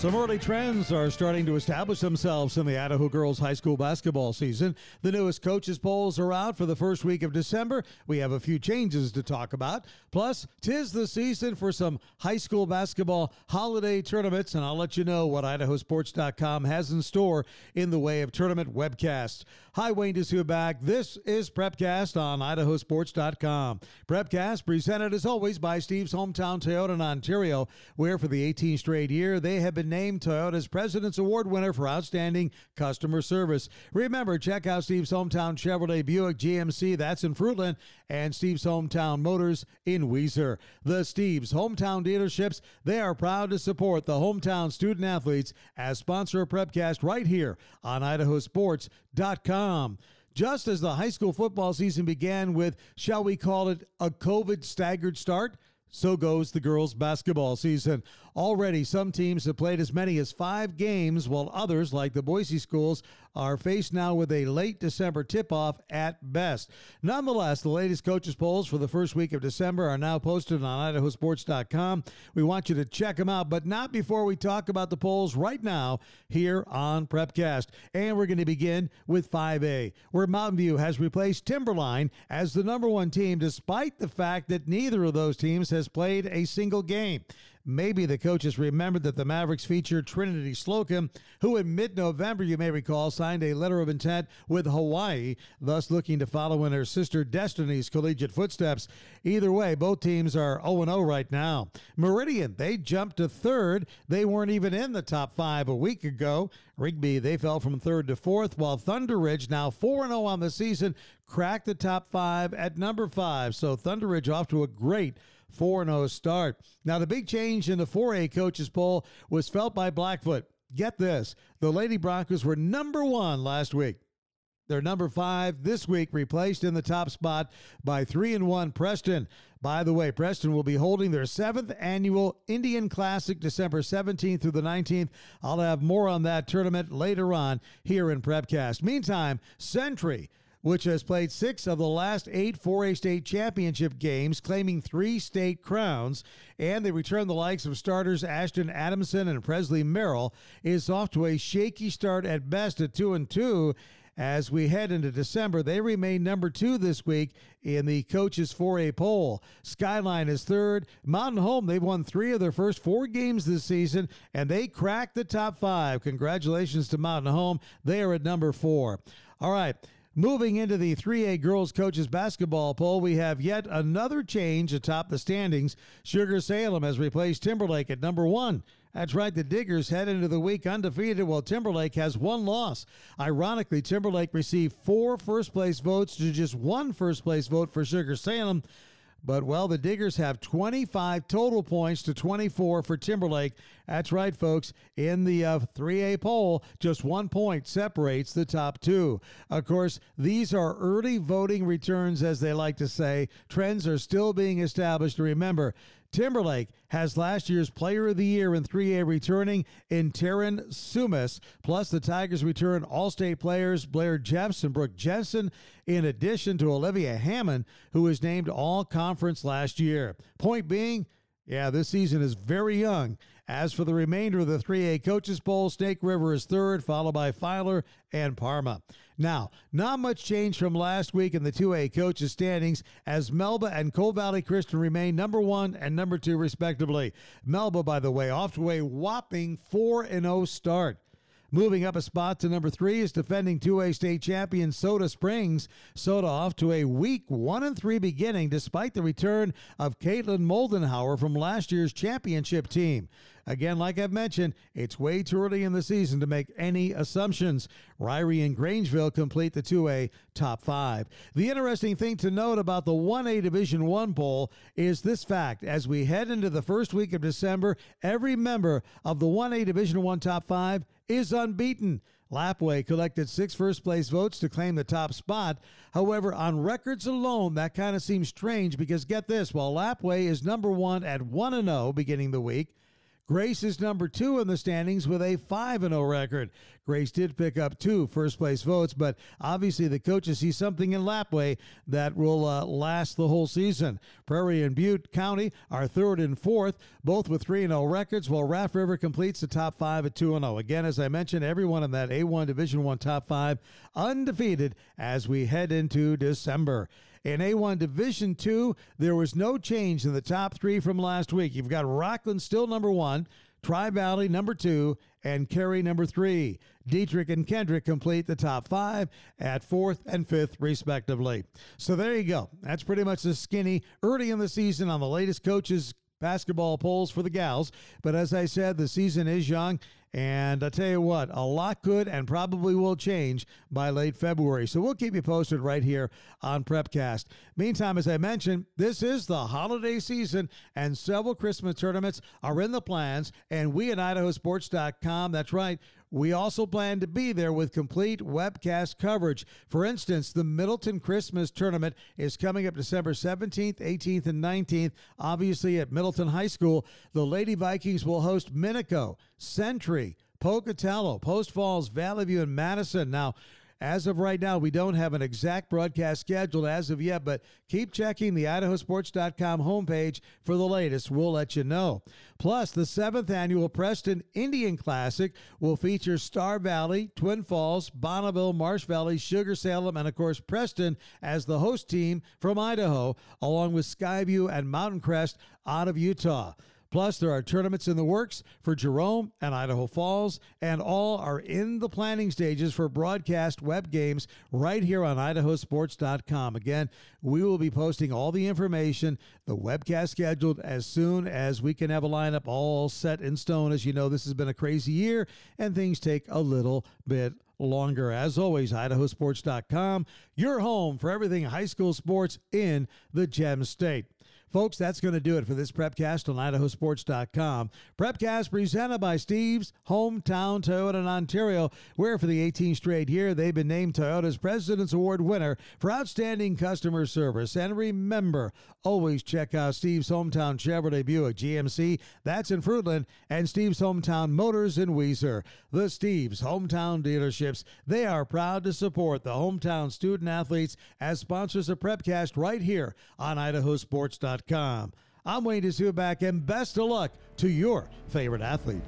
Some early trends are starting to establish themselves in the Idaho girls high school basketball season. The newest coaches polls are out for the first week of December. We have a few changes to talk about. Plus, tis the season for some high school basketball holiday tournaments, and I'll let you know what idahosports.com has in store in the way of tournament webcasts. Hi, Wayne Dzubak. This is Prepcast on idahosports.com. Prepcast presented as always by Steve's Hometown Toyota in Ontario, where for the 18th straight year they have been named Toyota's President's Award winner for outstanding customer service. Remember, check out Steve's Hometown Chevrolet Buick GMC, that's in Fruitland, and Steve's Hometown Motors in Weiser. The Steve's Hometown dealerships, they are proud to support the hometown student athletes as sponsor of Prepcast right here on idahosports.com. Just as the high school football season began with, shall we call it, a COVID staggered start, so goes the girls' basketball season. Already, some teams have played as many as five games, while others, like the Boise schools, are faced now with a late December tip off at best. Nonetheless, the latest coaches' polls for the first week of December are now posted on idahosports.com. We want you to check them out, but not before we talk about the polls right now here on Prepcast. And we're going to begin with 5A, where Mountain View has replaced Timberline as the number one team, despite the fact that neither of those teams has played a single game. Maybe the coaches remembered that the Mavericks featured Trinity Slocum, who in mid November, you may recall, signed a letter of intent with Hawaii, thus looking to follow in her sister Destiny's collegiate footsteps. Either way, both teams are 0 0 right now. Meridian, they jumped to third. They weren't even in the top five a week ago. Rigby, they fell from third to fourth, while Thunder Ridge, now 4 0 on the season, cracked the top five at number five. So Thunder Ridge off to a great 4 0 start. Now, the big change in the 4A coaches poll was felt by Blackfoot. Get this the Lady Broncos were number one last week. They're number five this week, replaced in the top spot by three and one Preston. By the way, Preston will be holding their seventh annual Indian Classic December 17th through the 19th. I'll have more on that tournament later on here in Prepcast. Meantime, Century which has played six of the last eight 4A state championship games, claiming three state crowns, and they return the likes of starters Ashton Adamson and Presley Merrill, is off to a shaky start at best at 2 and 2. As we head into December, they remain number two this week in the coaches 4A poll. Skyline is third. Mountain Home, they've won three of their first four games this season, and they cracked the top five. Congratulations to Mountain Home. They are at number four. All right. Moving into the 3A girls coaches basketball poll, we have yet another change atop the standings. Sugar Salem has replaced Timberlake at number one. That's right, the Diggers head into the week undefeated while Timberlake has one loss. Ironically, Timberlake received four first place votes to just one first place vote for Sugar Salem. But, well, the Diggers have 25 total points to 24 for Timberlake. That's right, folks. In the uh, 3A poll, just one point separates the top two. Of course, these are early voting returns, as they like to say. Trends are still being established. Remember, Timberlake has last year's Player of the Year in 3A returning in Taryn Sumas. Plus, the Tigers return All State players Blair Jeffs and Brooke Jensen, in addition to Olivia Hammond, who was named All Conference last year. Point being, yeah, this season is very young as for the remainder of the 3A Coaches Poll, Snake River is third, followed by Filer and Parma. Now, not much change from last week in the 2A coaches standings as Melba and Cole Valley Christian remain number one and number two, respectively. Melba, by the way, off to a whopping 4 and 0 start. Moving up a spot to number three is defending 2A state champion Soda Springs. Soda off to a weak 1 and 3 beginning despite the return of Caitlin Moldenhauer from last year's championship team. Again, like I've mentioned, it's way too early in the season to make any assumptions. Ririe and Grangeville complete the 2A top five. The interesting thing to note about the 1A Division 1 poll is this fact. As we head into the first week of December, every member of the 1A Division 1 top five is unbeaten. Lapwai collected six first place votes to claim the top spot. However, on records alone, that kind of seems strange because get this while Lapwai is number one at 1 0 beginning the week, Grace is number two in the standings with a 5 0 record. Grace did pick up two first place votes, but obviously the coaches see something in Lapwai that will uh, last the whole season. Prairie and Butte County are third and fourth, both with 3 0 records, while Raft River completes the top five at 2 0. Again, as I mentioned, everyone in that A1 Division 1 top five undefeated as we head into December. In A1 Division 2, there was no change in the top three from last week. You've got Rockland still number one, Tri Valley number two, and Carey number three. Dietrich and Kendrick complete the top five at fourth and fifth, respectively. So there you go. That's pretty much the skinny early in the season on the latest coaches basketball polls for the gals. But as I said, the season is young and I tell you what, a lot could and probably will change by late February. So we'll keep you posted right here on Prepcast. Meantime, as I mentioned, this is the holiday season and several Christmas tournaments are in the plans. And we at IdahoSports.com, that's right, we also plan to be there with complete webcast coverage. For instance, the Middleton Christmas Tournament is coming up December 17th, 18th, and 19th, obviously at Middleton High School. The Lady Vikings will host Minico, Century, Pocatello, Post Falls, Valley View, and Madison. Now, as of right now, we don't have an exact broadcast scheduled as of yet, but keep checking the idahosports.com homepage for the latest. We'll let you know. Plus, the seventh annual Preston Indian Classic will feature Star Valley, Twin Falls, Bonneville, Marsh Valley, Sugar Salem, and of course Preston as the host team from Idaho, along with Skyview and Mountain Crest out of Utah. Plus, there are tournaments in the works for Jerome and Idaho Falls, and all are in the planning stages for broadcast web games right here on idahosports.com. Again, we will be posting all the information, the webcast scheduled as soon as we can have a lineup all set in stone. As you know, this has been a crazy year, and things take a little bit longer. As always, idahosports.com, your home for everything high school sports in the Gem State. Folks, that's going to do it for this Prepcast on idahosports.com. Prepcast presented by Steve's Hometown Toyota in Ontario, where for the 18th straight year, they've been named Toyota's President's Award winner for outstanding customer service. And remember, always check out Steve's Hometown Chevrolet Buick GMC, that's in Fruitland, and Steve's Hometown Motors in Weiser. The Steve's Hometown dealerships, they are proud to support the hometown student athletes as sponsors of Prepcast right here on idahosports.com. I'm Wayne Dzubak, and best of luck to your favorite athlete.